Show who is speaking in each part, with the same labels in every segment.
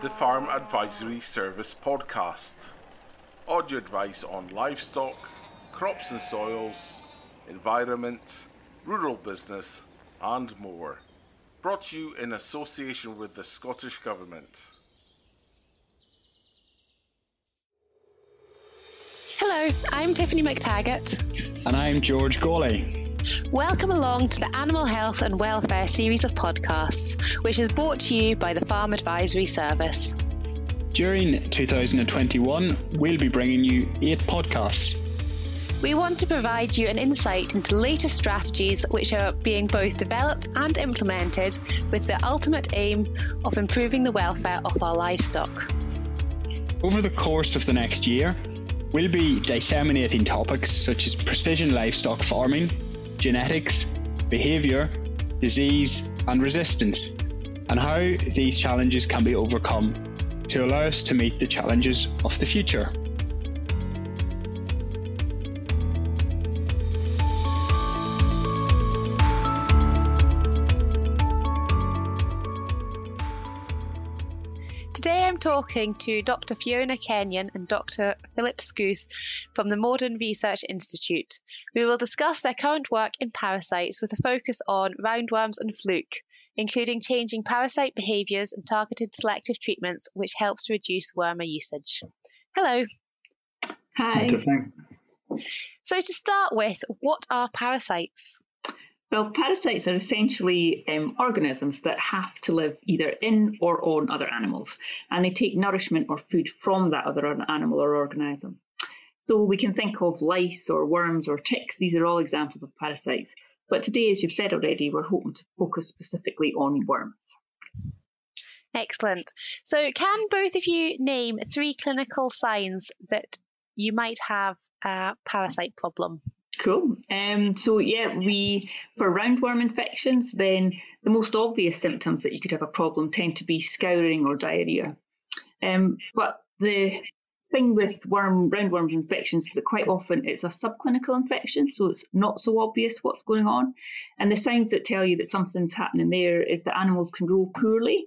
Speaker 1: the Farm Advisory Service podcast. Audio advice on livestock, crops and soils, environment, rural business, and more. Brought to you in association with the Scottish Government.
Speaker 2: Hello, I'm Tiffany Mactaggart.
Speaker 3: And I'm George Gawley.
Speaker 2: Welcome along to the Animal Health and Welfare series of podcasts, which is brought to you by the Farm Advisory Service.
Speaker 3: During 2021, we'll be bringing you eight podcasts.
Speaker 2: We want to provide you an insight into latest strategies which are being both developed and implemented with the ultimate aim of improving the welfare of our livestock.
Speaker 3: Over the course of the next year, we'll be disseminating topics such as precision livestock farming, genetics, behaviour, disease, and resistance, and how these challenges can be overcome to allow us to meet the challenges of the future.
Speaker 2: Today I'm talking to Dr. Fiona Kenyon and Dr. Philip Skuce from the Moredun Research Institute. We will discuss their current work in parasites with a focus on roundworms and fluke, including changing parasite behaviours and targeted selective treatments, which helps to reduce wormer usage. Hello.
Speaker 4: Hi.
Speaker 2: So, to start with, what are parasites?
Speaker 4: Well, parasites are essentially um, organisms that have to live either in or on other animals, and they take nourishment or food from that other animal or organism. So we can think of lice or worms or ticks, these are all examples of parasites. But today, as you've said already, we're hoping to focus specifically on worms.
Speaker 2: Excellent. So, can both of you name three clinical signs that you might have a parasite problem?
Speaker 4: Cool. Um, so yeah, we for roundworm infections, then the most obvious symptoms that you could have a problem tend to be scouring or diarrhea. Um, but the thing with worm roundworm infections is that quite often it's a subclinical infection, so it's not so obvious what's going on. And the signs that tell you that something's happening there is that animals can grow poorly.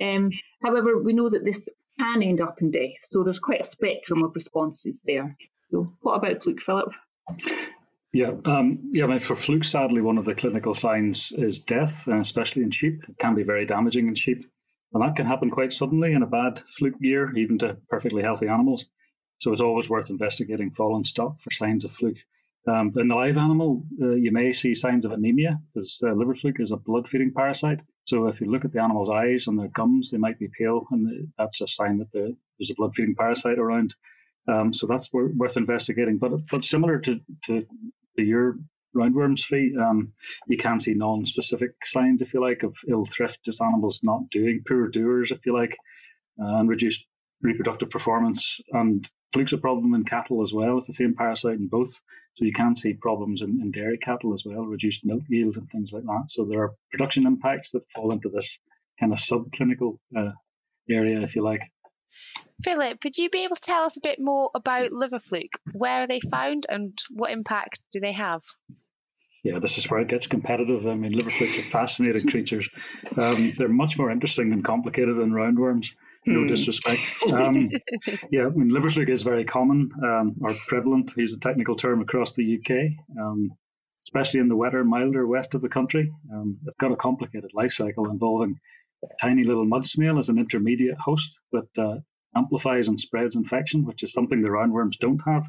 Speaker 4: Um, however, we know that this can end up in death, so there's quite a spectrum of responses there. So, what about fluke, Philip?
Speaker 5: Yeah, um, yeah. I mean, for fluke, sadly, one of the clinical signs is death, and especially in sheep, it can be very damaging in sheep, and that can happen quite suddenly in a bad fluke year, even to perfectly healthy animals. So it's always worth investigating fallen stock for signs of fluke. Um, in the live animal, uh, you may see signs of anemia because uh, liver fluke is a blood-feeding parasite. So if you look at the animal's eyes and their gums, they might be pale, and that's a sign that the, there's a blood-feeding parasite around. Um, so that's worth investigating. But but similar to, to the year roundworms fee, um, you can see non-specific signs, if you like, of ill thrift, just animals not doing, poor doers, if you like, and reduced reproductive performance. And fluke's a problem in cattle as well. It's the same parasite in both. So you can see problems in, in dairy cattle as well, reduced milk yield and things like that. So there are production impacts that fall into this kind of subclinical uh, area, if you like.
Speaker 2: Philip, would you be able to tell us a bit more about liver fluke? Where are they found and what impact do they have?
Speaker 5: Yeah, this is where it gets competitive. I mean, liver flukes are fascinating creatures. Um, they're much more interesting and complicated than roundworms. No hmm. disrespect. Um, yeah, I mean, liver fluke is very common um, or prevalent. Use a technical term across the UK, um, especially in the wetter, milder west of the country. Um, it's got a complicated life cycle involving a tiny little mud snail as an intermediate host that uh, amplifies and spreads infection, which is something the roundworms don't have.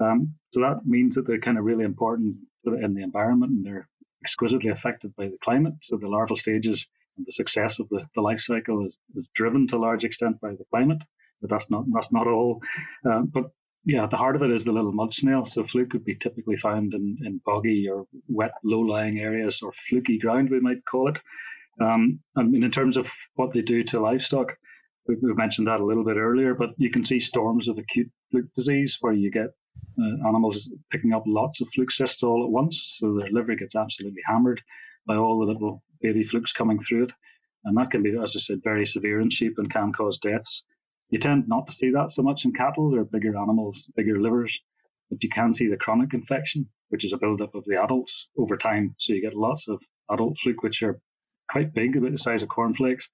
Speaker 5: Um, so that means that they're kind of really important in the environment and they're exquisitely affected by the climate. So the larval stages and the success of the, the life cycle is, is driven to a large extent by the climate. But that's not that's not all. Um, but yeah, the heart of it is the little mud snail. So fluke could be typically found in, in boggy or wet, low-lying areas or fluky ground, we might call it. Um, I mean, in terms of what they do to livestock, we, we mentioned that a little bit earlier, but you can see storms of acute fluke disease where you get uh, animals picking up lots of fluke cysts all at once. So their liver gets absolutely hammered by all the little baby flukes coming through it. And that can be, as I said, very severe in sheep and can cause deaths. You tend not to see that so much in cattle. They're bigger animals, bigger livers, but you can see the chronic infection, which is a buildup of the adults over time. So you get lots of adult fluke, which are quite big, about the size of cornflakes.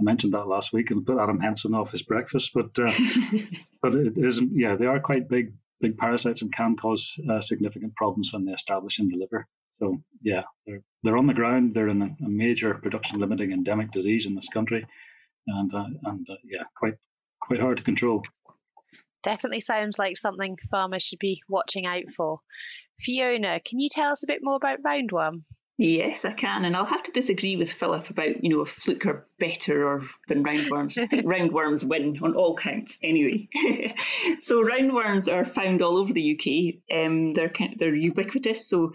Speaker 5: I mentioned that last week and put Adam Henson off his breakfast. But uh, but it isn't. yeah, they are quite big big parasites and can cause uh, significant problems when they establish in the liver. So yeah, they're they're on the ground. They're in a, a major production limiting endemic disease in this country, and uh, and uh, yeah, quite quite hard to control.
Speaker 2: Definitely sounds like something farmers should be watching out for. Fiona, can you tell us a bit more about roundworm?
Speaker 4: Yes, I can, and I'll have to disagree with Philip about you know if fluke are better or than roundworms. I think roundworms win on all counts anyway. so roundworms are found all over the UK. Um, they're they're ubiquitous, so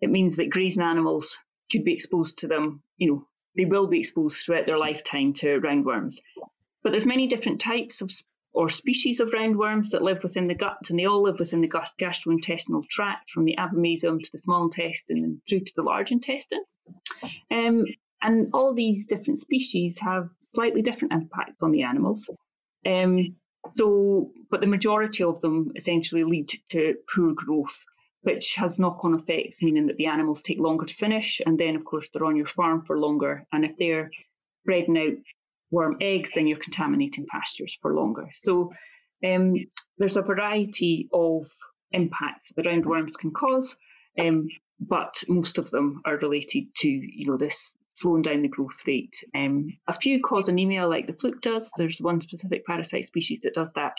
Speaker 4: it means that grazing animals could be exposed to them. You know, they will be exposed throughout their lifetime to roundworms. But there's many different types of or species of roundworms that live within the gut, and they all live within the gastrointestinal tract, from the abomasum to the small intestine and through to the large intestine. Um, and all these different species have slightly different impacts on the animals. Um, so, but the majority of them essentially lead to poor growth, which has knock-on effects, meaning that the animals take longer to finish, and then of course they're on your farm for longer. And if they're breeding out worm eggs, then you're contaminating pastures for longer. So um, there's a variety of impacts that roundworms can cause, um, but most of them are related to you know this slowing down the growth rate. Um, a few cause anemia, like the fluke does. There's one specific parasite species that does that,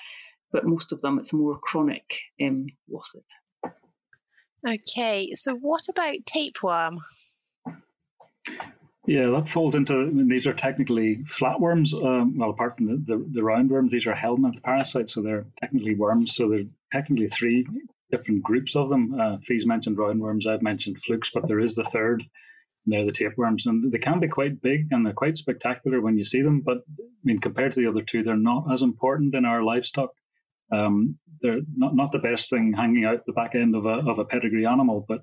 Speaker 4: but most of them it's more chronic um, losses.
Speaker 2: Okay, so what about tapeworm?
Speaker 5: Yeah, that falls into. These are technically flatworms. Um, well, apart from the, the, the roundworms, these are helminth parasites, so they're technically worms. So there's technically three different groups of them. Uh, Fee's mentioned roundworms. I've mentioned flukes, but there is the third. And they're the tapeworms, and they can be quite big and they're quite spectacular when you see them. But I mean, compared to the other two, they're not as important in our livestock. Um, they're not, not the best thing hanging out the back end of a, of a pedigree animal, but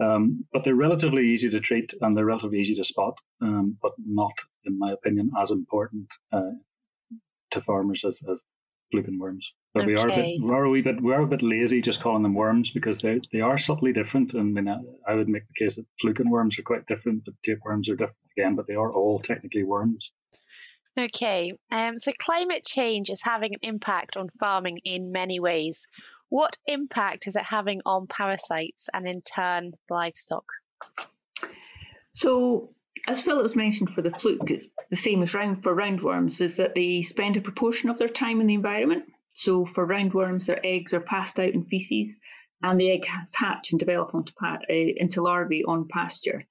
Speaker 5: um, but they're relatively easy to treat and they're relatively easy to spot, um, but not, in my opinion, as important uh, to farmers as, as fluke worms. But okay. we are a bit, we are a wee bit, we are a bit lazy just calling them worms because they they are subtly different. And I, mean, I would make the case that fluke worms are quite different, but tapeworms are different again. But they are all technically worms.
Speaker 2: Okay, um, so climate change is having an impact on farming in many ways. What impact is it having on parasites and in turn livestock?
Speaker 4: So, as Philip's mentioned for the fluke, it's the same as round for roundworms, is that they spend a proportion of their time in the environment. So, for roundworms, their eggs are passed out in feces, and the egg has hatch and develop onto uh, into larvae on pasture.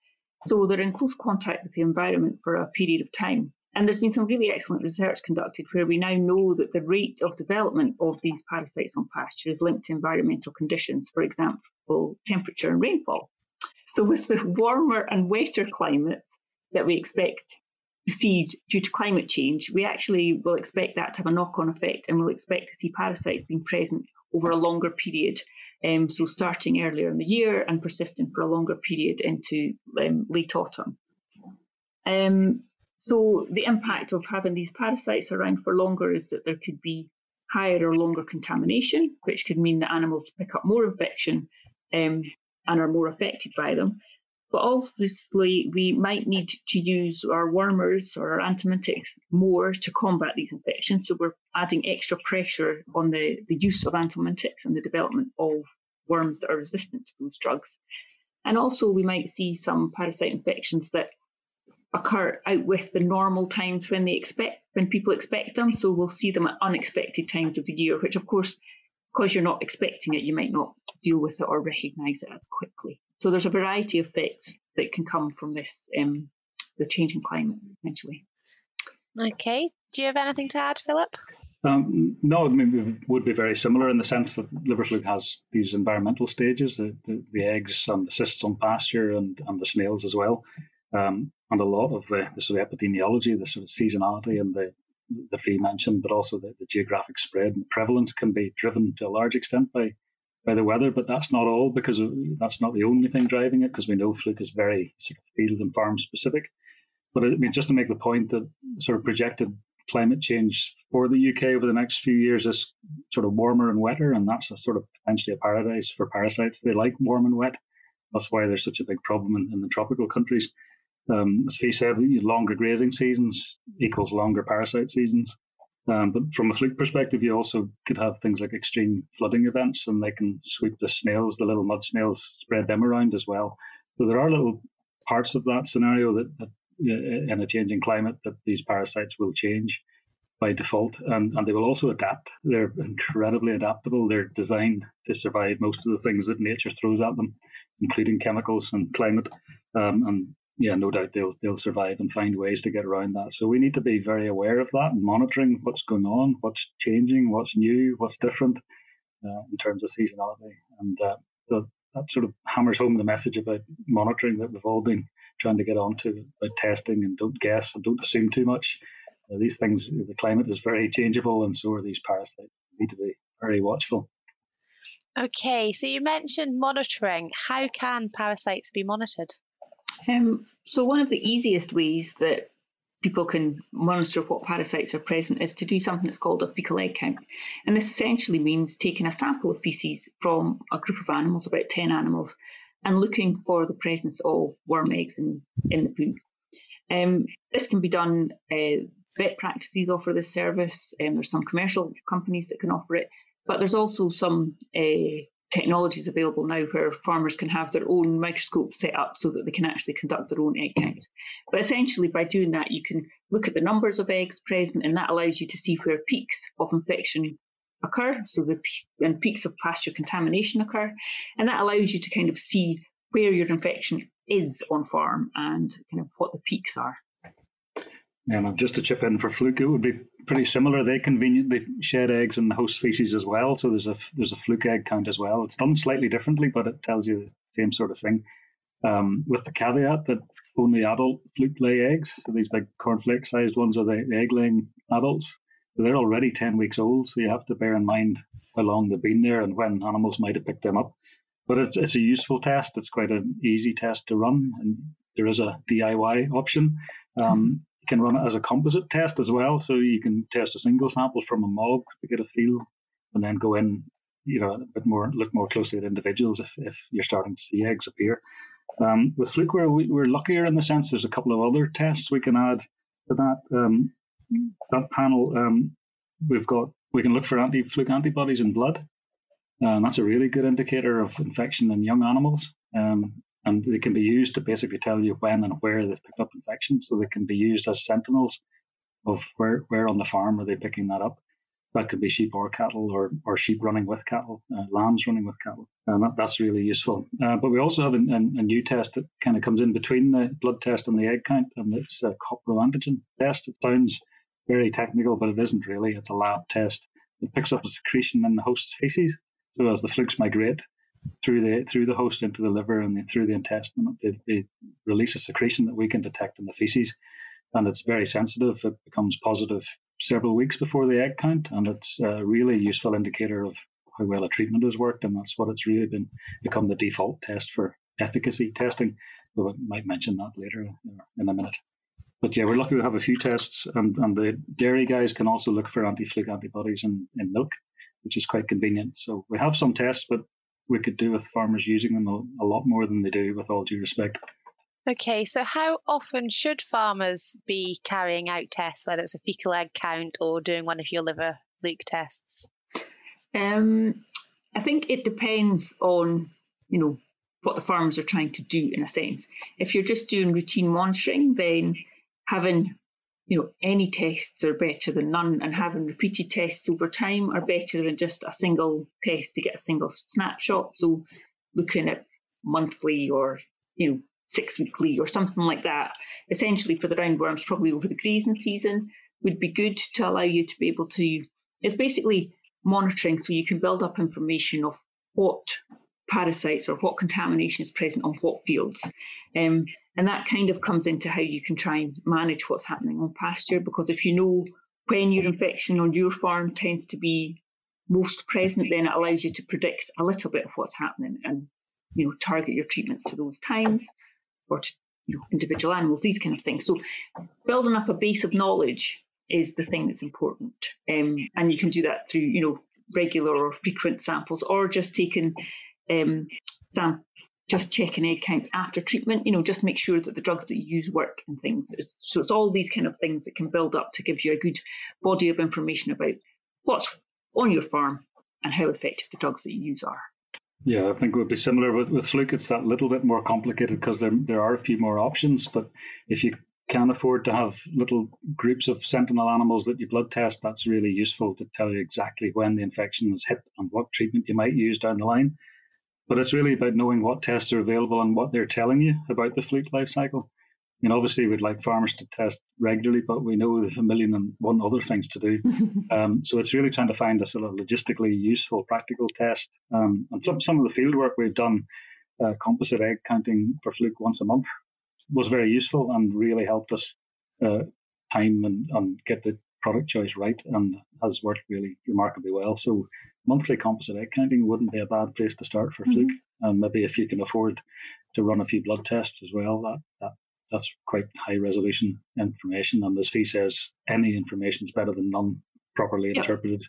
Speaker 4: So, they're in close contact with the environment for a period of time. And there's been some really excellent research conducted where we now know that the rate of development of these parasites on pasture is linked to environmental conditions, for example, temperature and rainfall. So, with the warmer and wetter climate that we expect to see due to climate change, we actually will expect that to have a knock on effect and we'll expect to see parasites being present over a longer period. Um, so, starting earlier in the year and persisting for a longer period into um, late autumn. Um, so the impact of having these parasites around for longer is that there could be higher or longer contamination, which could mean that animals pick up more infection um, and are more affected by them. But obviously, we might need to use our wormers or our antibiotics more to combat these infections. So we're adding extra pressure on the, the use of antibiotics and the development of worms that are resistant to those drugs. And also, we might see some parasite infections that occur out with the normal times when they expect when people expect them. So we'll see them at unexpected times of the year, which of course, because you're not expecting it, you might not deal with it or recognise it as quickly. So there's a variety of effects that can come from this um, the changing climate essentially.
Speaker 2: Okay. Do you have anything to add, Philip?
Speaker 5: Um, no, I mean, it would be very similar in the sense that liver fluke has these environmental stages, the, the, the eggs and the cysts on pasture and, and the snails as well. Um, and a lot of the, the sort of epidemiology, the sort of seasonality and the the Fee mentioned, but also the, the geographic spread and prevalence can be driven to a large extent by by the weather, but that's not all because that's not the only thing driving it because we know fluke is very sort of field and farm specific. But I mean, just to make the point that sort of projected climate change for the UK over the next few years is sort of warmer and wetter, and that's a sort of potentially a paradise for parasites. They like warm and wet. That's why there's such a big problem in, in the tropical countries. Um, as he said, longer grazing seasons equals longer parasite seasons. Um, but from a fluke perspective, you also could have things like extreme flooding events, and they can sweep the snails, the little mud snails, spread them around as well. So there are little parts of that scenario that, that uh, in a changing climate that these parasites will change by default, and, and they will also adapt. They're incredibly adaptable. They're designed to survive most of the things that nature throws at them, including chemicals and climate. Um, and yeah, no doubt they'll they'll survive and find ways to get around that. So we need to be very aware of that and monitoring what's going on, what's changing, what's new, what's different uh, in terms of seasonality. And uh, so that sort of hammers home the message about monitoring that we've all been trying to get onto about testing and don't guess and don't assume too much. Uh, these things, the climate is very changeable, and so are these parasites. We need to be very watchful.
Speaker 2: Okay, so you mentioned monitoring. How can parasites be monitored?
Speaker 4: Um, so one of the easiest ways that people can monitor what parasites are present is to do something that's called a fecal egg count. And this essentially means taking a sample of feces from a group of animals, about 10 animals, and looking for the presence of worm eggs in, in the poo. Um, this can be done, uh, vet practices offer this service, um, there's some commercial companies that can offer it, but there's also some uh, technologies available now where farmers can have their own microscope set up so that they can actually conduct their own egg counts. But essentially, by doing that, you can look at the numbers of eggs present, and that allows you to see where peaks of infection occur, so the and peaks of pasture contamination occur, and that allows you to kind of see where your infection is on farm and kind of what the peaks are.
Speaker 5: And just to chip in for fluke, it would be pretty similar. They conveniently shed eggs in the host species as well, so there's a there's a fluke egg count as well. It's done slightly differently, but it tells you the same sort of thing. Um, with the caveat that only adult fluke lay eggs. So these big cornflake sized ones are the egg laying adults. So they're already 10 weeks old, so you have to bear in mind how long they've been there and when animals might have picked them up. But it's, it's a useful test. It's quite an easy test to run, and there is a DIY option. Um, you can run it as a composite test as well, so you can test a single sample from a mob to get a feel, and then go in, you know, a bit more, look more closely at individuals if, if you're starting to see eggs appear. Um, with Flukeware, we, we're luckier in the sense there's a couple of other tests we can add to that um, that panel. Um, we've got we can look for anti-fluke antibodies in blood, and that's a really good indicator of infection in young animals. Um, and they can be used to basically tell you when and where they've picked up infection. So they can be used as sentinels of where where on the farm are they picking that up. That could be sheep or cattle, or, or sheep running with cattle, uh, lambs running with cattle, and that, that's really useful. Uh, but we also have a, a, a, new test that kind of comes in between the blood test and the egg count, and it's a coproantigen test. It sounds very technical, but it isn't really. It's a lab test. It picks up a secretion in the host feces. So as the flukes migrate, through the through the host into the liver and through the intestine. They, they, release a secretion that we can detect in the feces, and it's very sensitive. It becomes positive several weeks before the egg count, and it's a really useful indicator of how well a treatment has worked, and that's what it's really been become the default test for efficacy testing. Though I might mention that later in a minute. But yeah, we're lucky to have a few tests, and, and the dairy guys can also look for anti-fluke antibodies in, in milk, which is quite convenient. So we have some tests, but we could do with farmers using them a, a lot more than they do, with all due respect.
Speaker 2: Okay, so how often should farmers be carrying out tests, whether it's a fecal egg count or doing one of your liver fluke tests?
Speaker 4: Um, I think it depends on, you know, what the farmers are trying to do in a sense. If you're just doing routine monitoring, then having you know, any tests are better than none, and having repeated tests over time are better than just a single test to get a single snapshot. So, looking at monthly or you know six weekly or something like that, essentially for the roundworms, probably over the grazing season, would be good to allow you to be able to. It's basically monitoring, so you can build up information of what parasites or what contamination is present on what fields. Um, and that kind of comes into how you can try and manage what's happening on pasture, because if you know when your infection on your farm tends to be most present, then it allows you to predict a little bit of what's happening and you know target your treatments to those times or to you know, individual animals, these kind of things. So building up a base of knowledge is the thing that's important, um, and you can do that through you know regular or frequent samples, or just taking um, sam- just checking egg counts after treatment, you know, just make sure that the drugs that you use work and things. So it's all these kind of things that can build up to give you a good body of information about what's on your farm and how effective the drugs that you use are.
Speaker 5: Yeah, I think it would be similar with, with fluke. It's that little bit more complicated because there, there are a few more options. But if you can afford to have little groups of sentinel animals that you blood test, that's really useful to tell you exactly when the infection has hit and what treatment you might use down the line. But it's really about knowing what tests are available and what they're telling you about the fluke life cycle. I mean, obviously, we'd like farmers to test regularly, but we know there's a million and one other things to do. um, so it's really trying to find a sort of logistically useful, practical test. Um, and some, some of the field work we've done, uh, composite egg counting for fluke once a month, was very useful and really helped us uh, time and, and get the product choice right and has worked really remarkably well. So monthly composite egg counting wouldn't be a bad place to start for mm-hmm. fluke. And maybe if you can afford to run a few blood tests as well, that, that that's quite high resolution information. And as Fee says, any information is better than none properly yep. interpreted.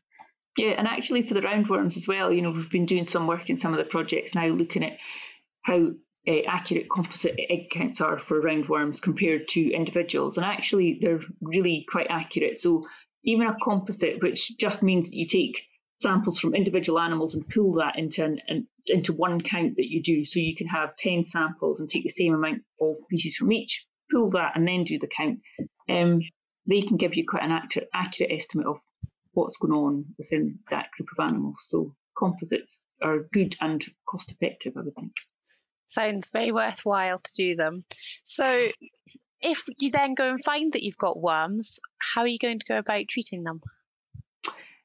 Speaker 4: Yeah, and actually for the roundworms as well, you know, we've been doing some work in some of the projects now looking at how uh, accurate composite egg counts are for roundworms compared to individuals. And actually, they're really quite accurate. So even a composite, which just means that you take samples from individual animals and pull that into an, an, into one count that you do. So you can have 10 samples and take the same amount of species from each, pull that and then do the count. Um, they can give you quite an accurate, accurate estimate of what's going on within that group of animals. So composites are good and cost effective, I would think.
Speaker 2: Sounds very worthwhile to do them. So if you then go and find that you've got worms, how are you going to go about treating them?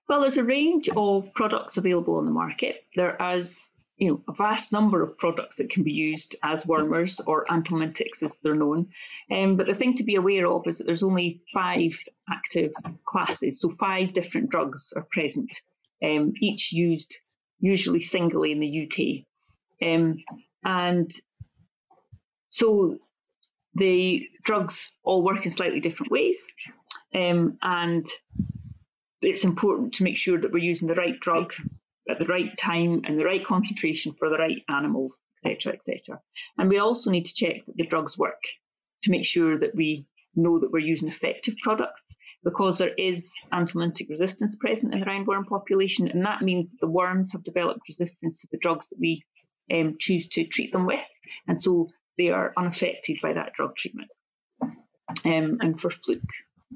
Speaker 4: Well, there's a range of products available on the market. There is you know, a vast number of products that can be used as wormers or anthelmintics as they're known. Um, but the thing to be aware of is that there's only five active classes, so five different drugs are present, um, each used usually singly in the UK. Um, and so the drugs all work in slightly different ways. Um, and it's important to make sure that we're using the right drug at the right time and the right concentration for the right animals, etc., etc. And we also need to check that the drugs work to make sure that we know that we're using effective products because there is anthelmintic resistance present in the roundworm population, and that means that the worms have developed resistance to the drugs that we um, choose to treat them with, and so they are unaffected by that drug treatment. Um, and for fluke,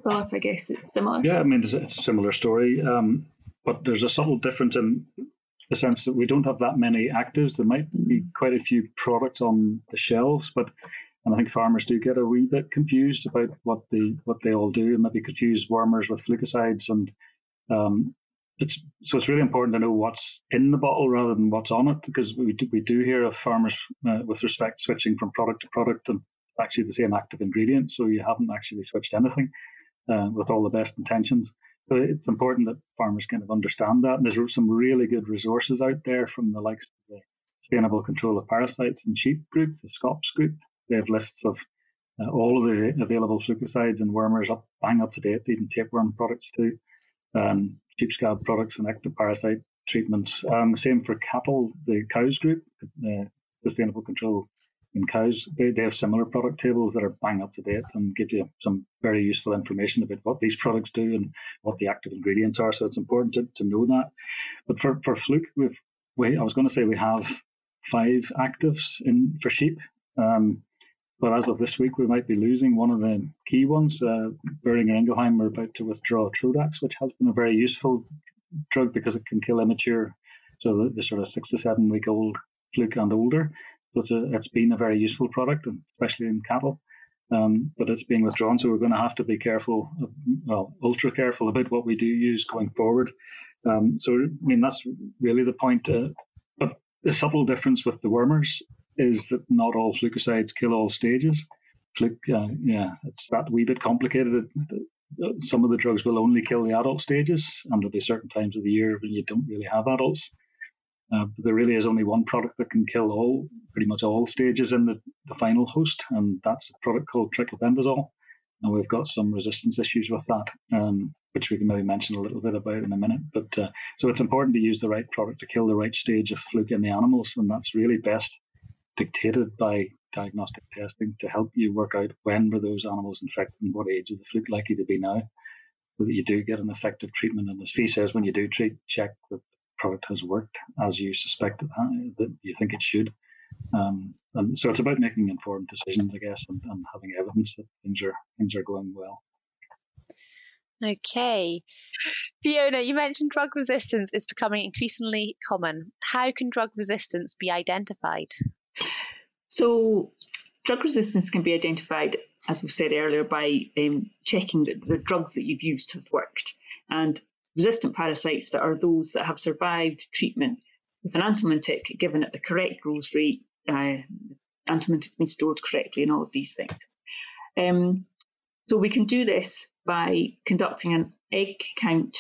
Speaker 4: well, I guess it's similar.
Speaker 5: Yeah, I mean, it's, it's a similar story, um, but there's a subtle difference in the sense that we don't have that many actives. There might be quite a few products on the shelves, but and I think farmers do get a wee bit confused about what they what they all do, and maybe confuse wormers with flukicides. And um, it's so it's really important to know what's in the bottle rather than what's on it, because we do, we do hear of farmers uh, with respect switching from product to product and actually the same active ingredient, so you haven't actually switched anything uh, with all the best intentions. So it's important that farmers kind of understand that. And there's some really good resources out there from the likes of the Sustainable Control of Parasites and Sheep group, the SCOPS group. They have lists of uh, all of the available flukicides and wormers up, bang up to date, even tapeworm products too, um, sheep scab products and ectoparasite treatments. Um, same for cattle, the cows group, uh, Sustainable Control in cows, they, they have similar product tables that are bang up to date and give you some very useful information about what these products do and what the active ingredients are. So it's important to, to know that. But for, for Fluke, we've, we, I was going to say we have five actives in for sheep. Um, but as of this week, we might be losing one of the key ones. Uh, Boehringer Ingelheim are about to withdraw Trodax, which has been a very useful drug because it can kill immature, so the, the sort of six to seven week old fluke and older. So it's, a, it's been a very useful product, especially in cattle. Um, but it's being withdrawn, so we're going to have to be careful, well, ultra careful about what we do use going forward. Um, so, I mean, that's really the point. Uh, but the subtle difference with the wormers is that not all flukicides kill all stages. Fluke, uh, yeah, it's that wee bit complicated. Some of the drugs will only kill the adult stages, and there'll be certain times of the year when you don't really have adults. Uh, but there really is only one product that can kill all, pretty much all stages in the, the final host, and that's a product called triclabendazole. And we've got some resistance issues with that, um, which we can maybe mention a little bit about in a minute. But uh, so it's important to use the right product to kill the right stage of fluke in the animals, and that's really best dictated by diagnostic testing to help you work out when were those animals infected and what age is the fluke likely to be now, so that you do get an effective treatment. And as Fee says, when you do treat, check that the product has worked as you suspect it, that you think it should. Um, and so it's about making informed decisions, I guess, and, and having evidence that things are things are going well.
Speaker 2: Okay. Fiona, you mentioned drug resistance is becoming increasingly common. How can drug resistance be identified?
Speaker 4: So, drug resistance can be identified, as we said earlier, by um, checking that the drugs that you've used have worked. And resistant parasites that are those that have survived treatment with an antibiotic given at the correct growth rate, uh, antibiotic has been stored correctly, and all of these things. Um, so we can do this by conducting an egg count,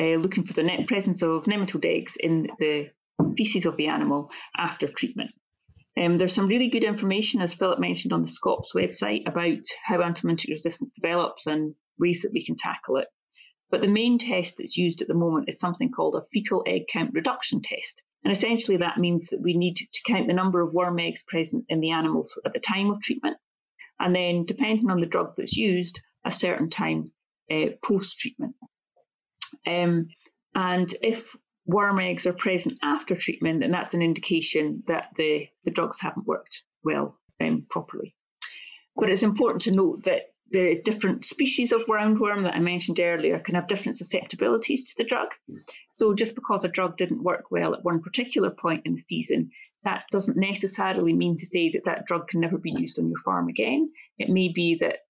Speaker 4: uh, looking for the net presence of nematode eggs in the feces of the animal after treatment. Um, there's some really good information, as Philip mentioned, on the SCOPS website about how antibiotic resistance develops and ways that we can tackle it. But the main test that's used at the moment is something called a fecal egg count reduction test. And essentially, that means that we need to count the number of worm eggs present in the animals at the time of treatment. And then, depending on the drug that's used, a certain time uh, post treatment. Um, and if worm eggs are present after treatment, then that's an indication that the, the drugs haven't worked well um, properly. But it's important to note that the different species of roundworm that I mentioned earlier can have different susceptibilities to the drug. So just because a drug didn't work well at one particular point in the season, that doesn't necessarily mean to say that that drug can never be used on your farm again. It may be that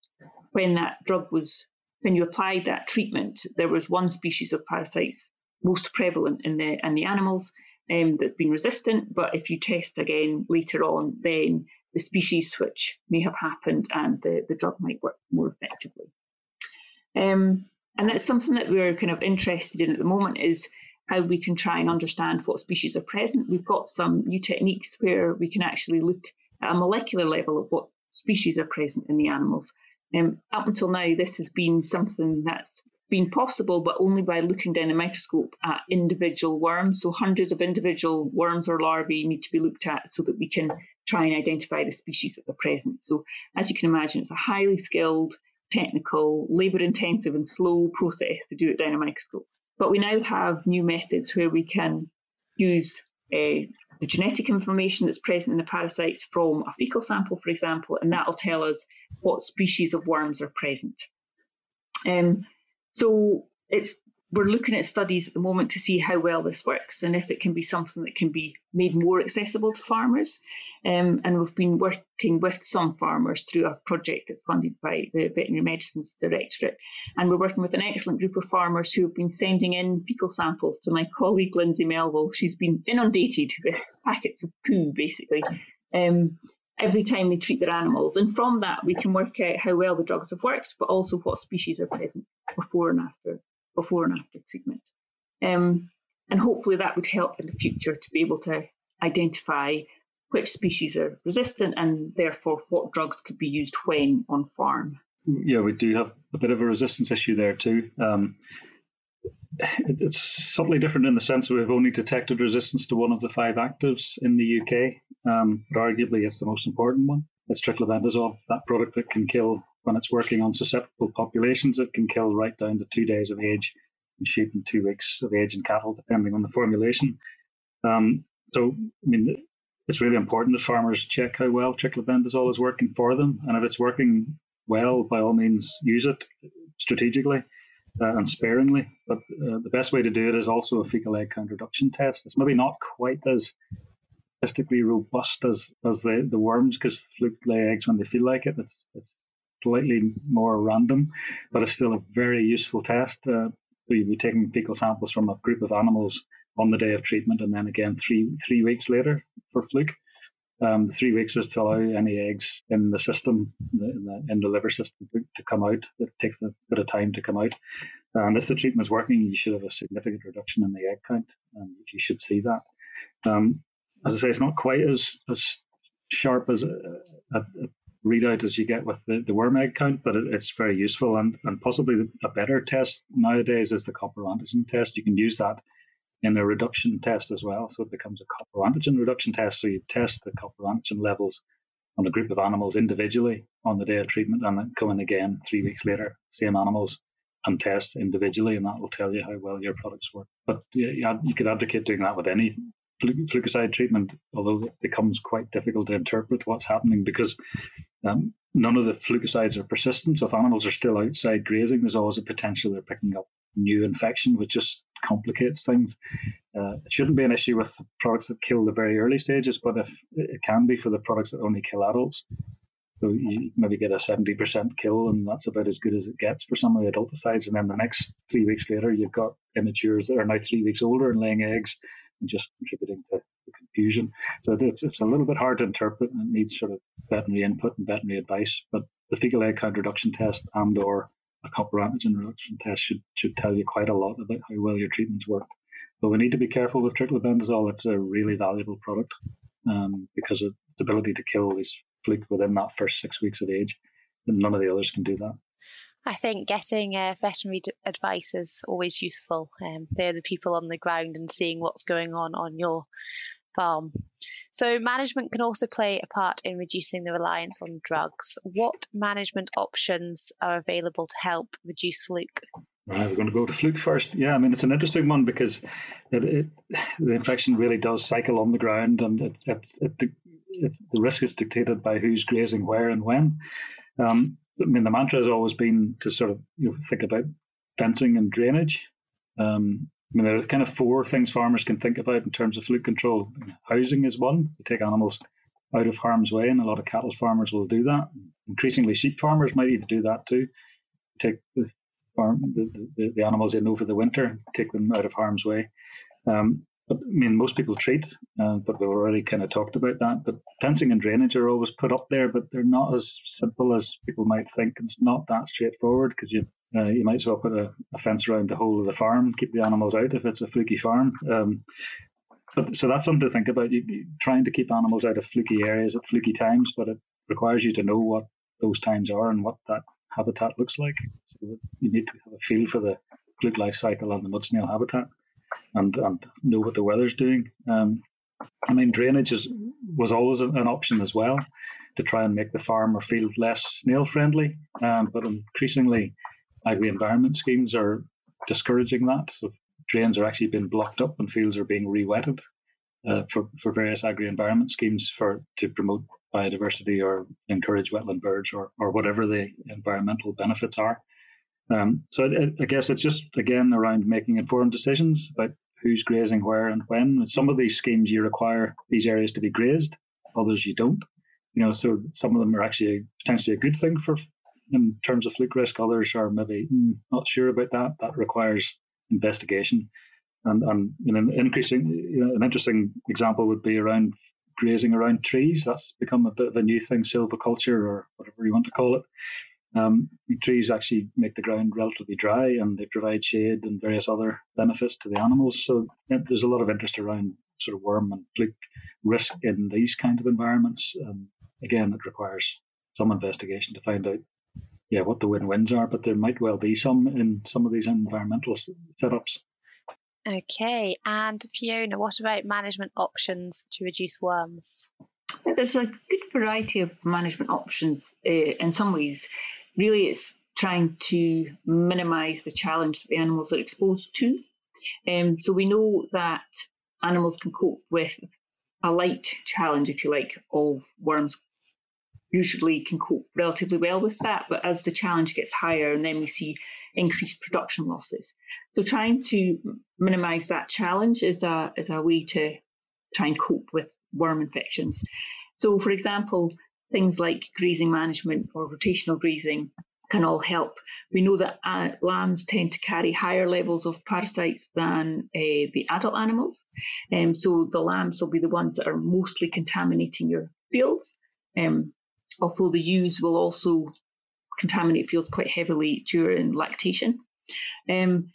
Speaker 4: when that drug was, when you applied that treatment, there was one species of parasites most prevalent in the in the animals um, that's been resistant. But if you test again later on, then the species switch may have happened and the, the drug might work more effectively. Um, and that's something that we're kind of interested in at the moment is how we can try and understand what species are present. We've got some new techniques where we can actually look at a molecular level of what species are present in the animals um, up until now, this has been something that's been possible, but only by looking down a microscope at individual worms. So hundreds of individual worms or larvae need to be looked at so that we can try and identify the species that are present. So as you can imagine, it's a highly skilled, technical, labour intensive and slow process to do it down a microscope. But we now have new methods where we can use uh, the genetic information that's present in the parasites from a fecal sample, for example, and that'll tell us what species of worms are present. Um, so it's we're looking at studies at the moment to see how well this works and if it can be something that can be made more accessible to farmers. Um, and we've been working with some farmers through a project that's funded by the Veterinary Medicines Directorate. And we're working with an excellent group of farmers who have been sending in fecal samples to my colleague Lindsay Melville. She's been inundated with packets of poo, basically. Um, every time they treat their animals. And from that, we can work out how well the drugs have worked, but also what species are present before and after before and after treatment. Um, and hopefully that would help in the future to be able to identify which species are resistant and therefore what drugs could be used when on farm.
Speaker 5: Yeah, we do have a bit of a resistance issue there too. Um, it's subtly different in the sense that we've only detected resistance to one of the five actives in the UK, um, but arguably it's the most important one. It's triclabendazole, that product that can kill when it's working on susceptible populations, it can kill right down to two days of age in sheep and two weeks of age in cattle, depending on the formulation. Um, so, I mean, it's really important that farmers check how well triclabendazole is working for them, and if it's working well, by all means, use it strategically uh, and sparingly. But uh, the best way to do it is also a fecal egg count reduction test. It's maybe not quite as statistically robust as, as the, the worms because fluke lay eggs when they feel like it. It's, it's slightly more random, but it's still a very useful test. Uh, we be taking fecal samples from a group of animals on the day of treatment, and then again three three weeks later for fluke. Um, three weeks is to allow any eggs in the system, in the, in the liver system, to, to, come out. It takes a bit of time to come out. And if the treatment is working, you should have a significant reduction in the egg count, and you should see that. Um, as I say, it's not quite as, as sharp as a, a, a readout as you get with the, the worm egg count, but it, it's very useful and, and possibly a better test nowadays is the coproantigen test. You can use that in a reduction test as well. So it becomes a coproantigen reduction test. So you test the coproantigen levels on a group of animals individually on the day of treatment and then come in again three weeks later, same animals, and test individually, and that will tell you how well your products work. But you could advocate doing that with any flukicide treatment, although it becomes quite difficult to interpret what's happening because um, none of the flukicides are persistent. So if animals are still outside grazing, there's always a potential they're picking up new infection, which just complicates things. Uh, it shouldn't be an issue with products that kill the very early stages, but if it can be for the products that only kill adults. So you maybe get a 70% kill, and that's about as good as it gets for some of the adulticides. And then the next three weeks later, you've got immatures that are now three weeks older and laying eggs and just contributing to the confusion. So it's, it's a little bit hard to interpret and it needs sort of veterinary input and veterinary advice. But the fecal egg count reduction test and or a coproantigen reduction test should, should tell you quite a lot about how well your treatments work. But we need to be careful with triclabendazole. It's a really valuable product um, because of its ability to kill these fluke within that first six weeks of age. None of the others can do that.
Speaker 2: I think getting uh, veterinary d- advice is always useful. Um, they're the people on the ground and seeing what's going on on your farm. So, management can also play a part in reducing the reliance on drugs. What management options are available to help reduce fluke?
Speaker 5: Right, we're going to go to fluke first. Yeah, I mean, it's an interesting one because it, it, the infection really does cycle on the ground and it, it, the risk is dictated by who's grazing where and when. Um, I mean, the mantra has always been to sort of you know, think about fencing and drainage. Um, I mean, there's kind of four things farmers can think about in terms of fluke control. Housing is one, to take animals out of harm's way, and a lot of cattle farmers will do that. Increasingly, sheep farmers might even do that too. Take the farm the, the, the animals in over the winter, take them out of harm's way. Um, but I mean, most people treat, uh, but we've already kind of talked about that. But fencing and drainage are always put up there, but they're not as simple as people might think. It's not that straightforward because you uh, you might as well put a, a, fence around the whole of the farm, keep the animals out if it's a fluky farm. Um, but so that's something to think about. You, you, trying to keep animals out of fluky areas at fluky times, but it requires you to know what those times are and what that habitat looks like. So you need to have a feel for the fluke life cycle and the mud snail habitat and, and know what the weather's doing. Um, I mean, drainage is, was always an option as well to try and make the farm or field less snail friendly. Um, but increasingly, agri environment schemes are discouraging that. So drains are actually being blocked up and fields are being re-wetted uh, for, for various agri environment schemes for to promote biodiversity or encourage wetland birds or, or whatever the environmental benefits are. Um, so it, I guess it's just again around making informed decisions about who's grazing where and when. Some of these schemes you require these areas to be grazed, others you don't. You know, so some of them are actually potentially a good thing for in terms of fluke risk. Others are maybe not sure about that. That requires investigation. And and you know, increasing you know, an interesting example would be around grazing around trees. That's become a bit of a new thing, silviculture or whatever you want to call it. Um, trees actually make the ground relatively dry and they provide shade and various other benefits to the animals. So there's a lot of interest around sort of worm and fluke risk in these kind of environments. Um, again, it requires some investigation to find out, yeah, what the win-wins are, but there might well be some in some of these environmental setups.
Speaker 2: Okay, and Fiona, what about management options to reduce worms?
Speaker 4: There's a good variety of management options uh, in some ways really it's trying to minimize the challenge that the animals are exposed to. Um, so we know that animals can cope with a light challenge, if you like, of worms. Usually can cope relatively well with that, but as the challenge gets higher, and then we see increased production losses. So trying to minimize that challenge is a is a way to try and cope with worm infections. So, for example, Things like grazing management or rotational grazing can all help. We know that uh, lambs tend to carry higher levels of parasites than uh, the adult animals. Um, so the lambs will be the ones that are mostly contaminating your fields. Um, although the ewes will also contaminate fields quite heavily during lactation. Um,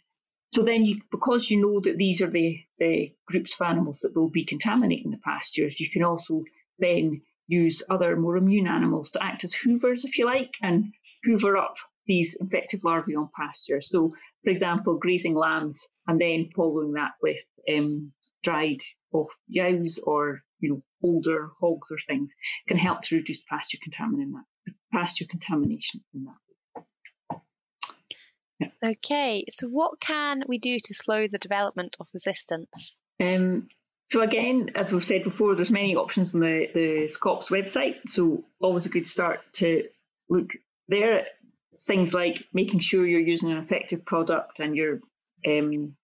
Speaker 4: so then, you, because you know that these are the, the groups of animals that will be contaminating the pastures, you can also then use other more immune animals to act as hoovers, if you like, and hoover up these infective larvae on pasture. So, for example, grazing lambs and then following that with um, dried off yows or you know older hogs or things can help to reduce pasture contamination pasture contamination in that.
Speaker 2: Okay, so what can we do to slow the development of resistance?
Speaker 4: Um, so again, as we've said before, there's many options on the, the SCOPS website. So always a good start to look there. at Things like making sure you're using an effective product and your um,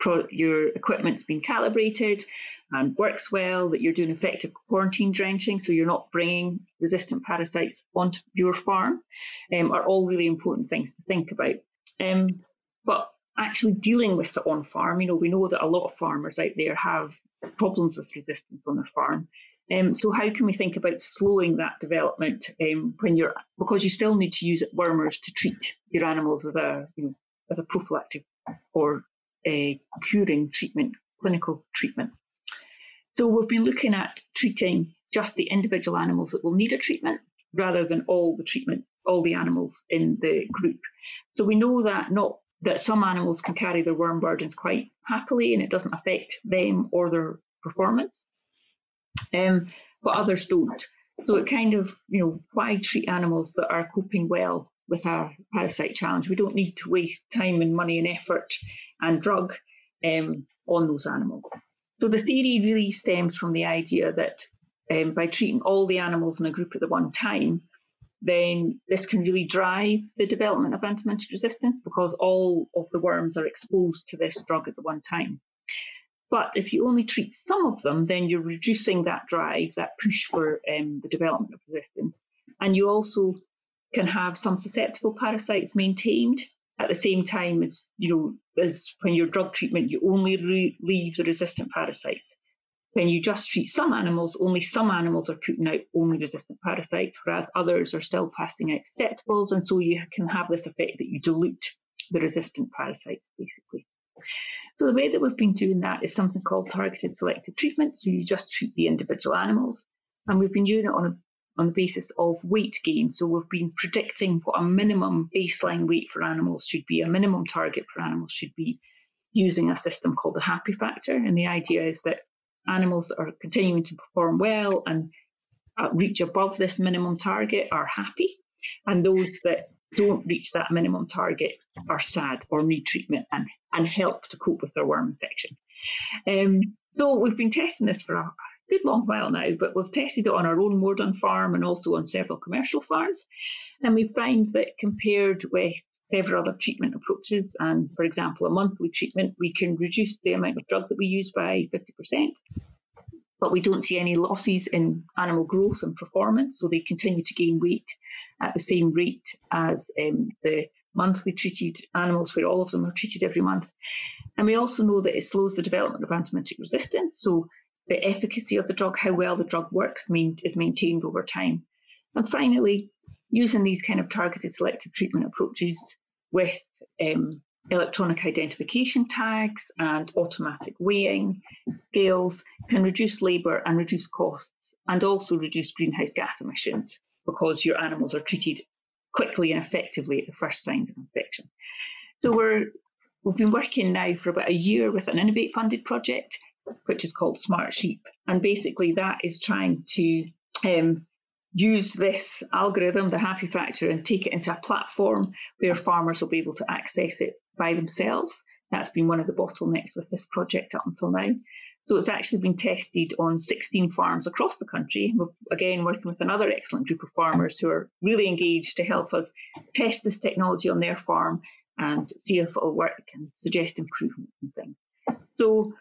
Speaker 4: pro, your equipment's been calibrated and works well, that you're doing effective quarantine drenching, so you're not bringing resistant parasites onto your farm, um, are all really important things to think about. Um, but actually dealing with it on farm, you know, we know that a lot of farmers out there have problems with resistance on their farm. Um, so how can we think about slowing that development um, when you're because you still need to use wormers to treat your animals as a you know as a prophylactic or a curing treatment, clinical treatment. So we've been looking at treating just the individual animals that will need a treatment rather than all the treatment, all the animals in the group. So we know that not that some animals can carry their worm burdens quite happily and it doesn't affect them or their performance, um, but others don't. So it kind of, you know, why treat animals that are coping well with our parasite challenge? We don't need to waste time and money and effort and drug um, on those animals. So the theory really stems from the idea that um, by treating all the animals in a group at the one time, then this can really drive the development of anthelmintic resistance because all of the worms are exposed to this drug at the one time. But if you only treat some of them, then you're reducing that drive, that push for um, the development of resistance. And you also can have some susceptible parasites maintained at the same time as you know as when your drug treatment you only re- leave the resistant parasites. When you just treat some animals only some animals are putting out only resistant parasites whereas others are still passing out susceptibles and so you can have this effect that you dilute the resistant parasites basically. So the way that we've been doing that is something called targeted selective treatment. So you just treat the individual animals and we've been doing it on a on the basis of weight gain. So we've been predicting what a minimum baseline weight for animals should be, a minimum target for animals should be using a system called the happy factor. And the idea is that animals are continuing to perform well and uh, reach above this minimum target are happy. And those that don't reach that minimum target are sad or need treatment and, and help to cope with their worm infection. Um, so we've been testing this for a, good long while now, but we've tested it on our own Moredun farm and also on several commercial farms. And we find that compared with several other treatment approaches, and for example, a monthly treatment, we can reduce the amount of drug that we use by 50%. But we don't see any losses in animal growth and performance, so they continue to gain weight at the same rate as um, the monthly treated animals, where all of them are treated every month. And we also know that it slows the development of anthelmintic resistance. So the efficacy of the drug, how well the drug works, is maintained over time. And finally, using these kind of targeted selective treatment approaches with um, electronic identification tags and automatic weighing scales can reduce labour and reduce costs and also reduce greenhouse gas emissions because your animals are treated quickly and effectively at the first signs of infection. So we're we've been working now for about a year with an Innovate funded project which is called Smart Sheep. And basically, that is trying to um, use this algorithm, the Happy Factor, and take it into a platform where farmers will be able to access it by themselves. That's been one of the bottlenecks with this project up until now. So it's actually been tested on 16 farms across the country. We're again working with another excellent group of farmers who are really engaged to help us test this technology on their farm and see if it'll work and suggest improvements and things. So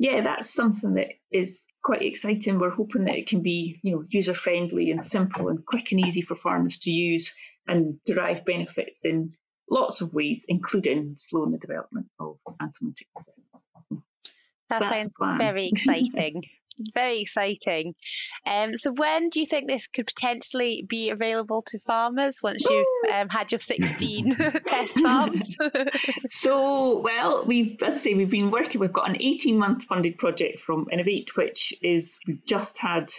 Speaker 4: yeah, that's something that is quite exciting. We're hoping that it can be, you know, user friendly and simple and quick and easy for farmers to use and derive benefits in lots of ways, including slowing the development of anthelmintic resistance.
Speaker 2: That sounds very exciting. very exciting. Um, so, when do you think this could potentially be available to farmers once you've um, had your 16 test farms?
Speaker 4: so, well, we've, as I say, we've been working, we've got an 18 month funded project from Innovate, which is, we've just had,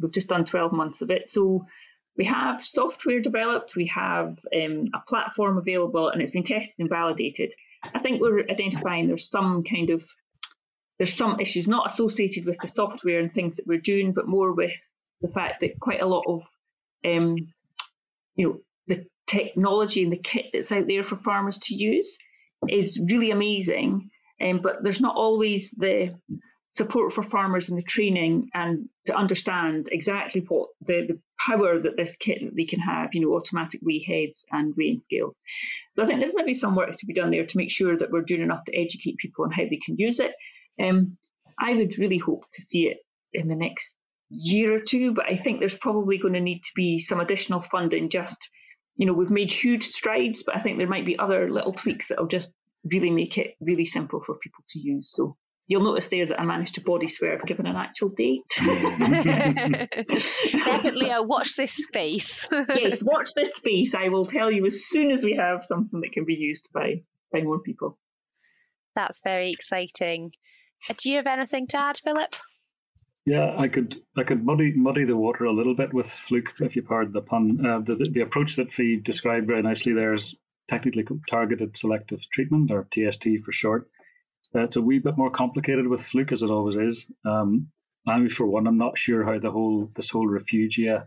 Speaker 4: we've just done 12 months of it. So, we have software developed, we have um, a platform available, and it's been tested and validated. I think we're identifying there's some kind of there's some issues not associated with the software and things that we're doing, but more with the fact that quite a lot of um, you know the technology and the kit that's out there for farmers to use is really amazing, um, but there's not always the support for farmers and the training and to understand exactly what the, the power that this kit that they can have, you know, automatic weigh heads and weighing scales. So I think there's maybe some work to be done there to make sure that we're doing enough to educate people on how they can use it. Um, I would really hope to see it in the next year or two, but I think there's probably going to need to be some additional funding. Just, you know, we've made huge strides, but I think there might be other little tweaks that'll just really make it really simple for people to use. So You'll notice there that I managed to body swear I've given an actual date.
Speaker 2: Definitely, I watch this space.
Speaker 4: yes, watch this space. I will tell you as soon as we have something that can be used by by more people.
Speaker 2: That's very exciting. Uh, do you have anything to add, Philip?
Speaker 5: Yeah, I could I could muddy muddy the water a little bit with Fluke, if you pardon the pun. Uh, the, the approach that Fee described very nicely there is technically targeted selective treatment, or TST for short. Uh, it's a wee bit more complicated with Fluke as it always is. Um, I, for one, I'm not sure how the whole this whole refugia,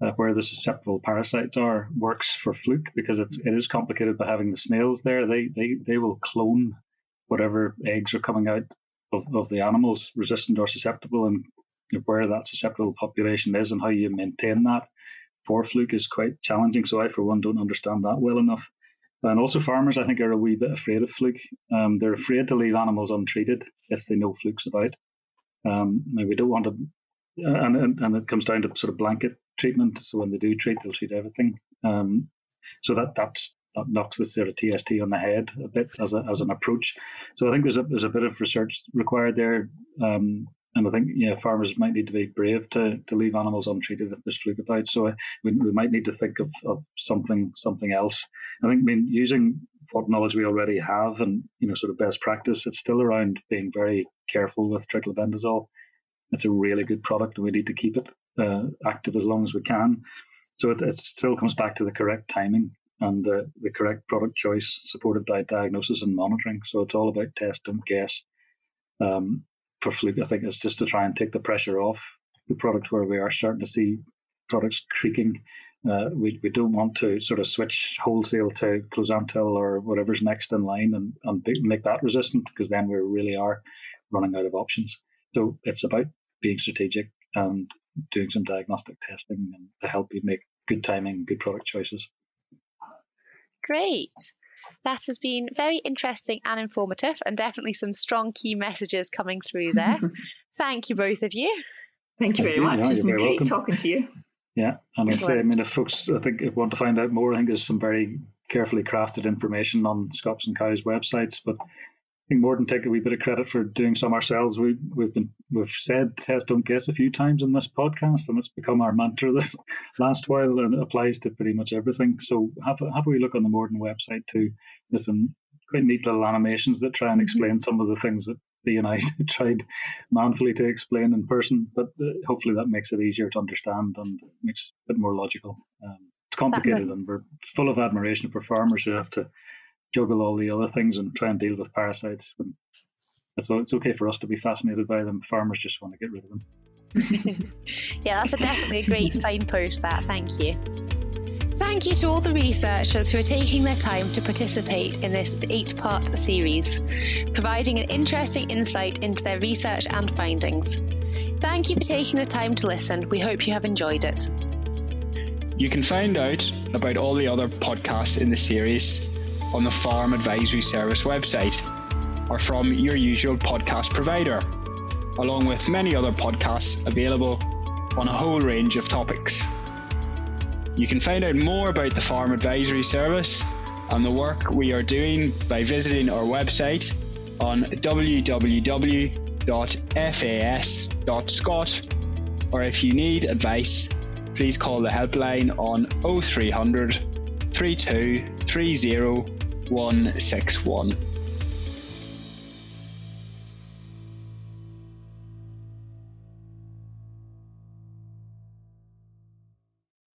Speaker 5: uh, where the susceptible parasites are, works for Fluke because it's it is complicated by having the snails there. They they they will clone whatever eggs are coming out of, of the animals, resistant or susceptible, and where that susceptible population is and how you maintain that for Fluke is quite challenging. So I, for one, don't understand that well enough. And also, farmers, I think, are a wee bit afraid of fluke. Um, they're afraid to leave animals untreated if they know fluke's about. Um, we don't want to, and, and, and it comes down to sort of blanket treatment. So when they do treat, they'll treat everything. Um, so that that's that knocks the sort of TST on the head a bit as a, as an approach. So I think there's a there's a bit of research required there. Um, and I think yeah, farmers might need to be brave to, to leave animals untreated if there's about. So we, we might need to think of, of something something else. I think I mean using what knowledge we already have and you know sort of best practice, it's still around being very careful with triclabendazole. It's a really good product and we need to keep it uh, active as long as we can. So it, it still comes back to the correct timing and the, the correct product choice supported by diagnosis and monitoring. So it's all about test and guess. Um, for Fluke, I think it's just to try and take the pressure off the product where we are starting to see products creaking. Uh, we, we don't want to sort of switch wholesale to Closantel or whatever's next in line and, and make that resistant because then we really are running out of options. So it's about being strategic and doing some diagnostic testing and to help you make good timing, good product choices.
Speaker 2: Great. That has been very interesting and informative, and definitely some strong key messages coming through there. Thank you, both of you.
Speaker 4: Thank you very much. Yeah, it's been great welcome. talking to you.
Speaker 5: Yeah, and I say, I mean, if folks, I think, if want to find out more, I think there's some very carefully crafted information on Scops and Cows websites. But think more than take a wee bit of credit for doing some ourselves. We we've been we've said test don't guess a few times in this podcast, and it's become our mantra the last while, and it applies to pretty much everything. So have a, have a wee look on the Moredun website too. There's some quite neat little animations that try and mm-hmm. explain some of the things that Fee and I tried manfully to explain in person, but uh, hopefully that makes it easier to understand and makes it a bit more logical. Um, it's complicated, and we're full of admiration for farmers who have to juggle all the other things and try and deal with parasites. And So it's okay for us to be fascinated by them. Farmers just want to get rid of them.
Speaker 2: yeah, that's a definitely a great signpost. That thank you. Thank you to all the researchers who are taking their time to participate in this eight part series, providing an interesting insight into their research and findings. Thank you for taking the time to listen. We hope you have enjoyed it.
Speaker 3: You can find out about all the other podcasts in the series on the Farm Advisory Service website or from your usual podcast provider, along with many other podcasts available on a whole range of topics. You can find out more about the Farm Advisory Service and the work we are doing by visiting our website on www.fas.scot or if you need advice, please call the helpline on 0300 3230 161.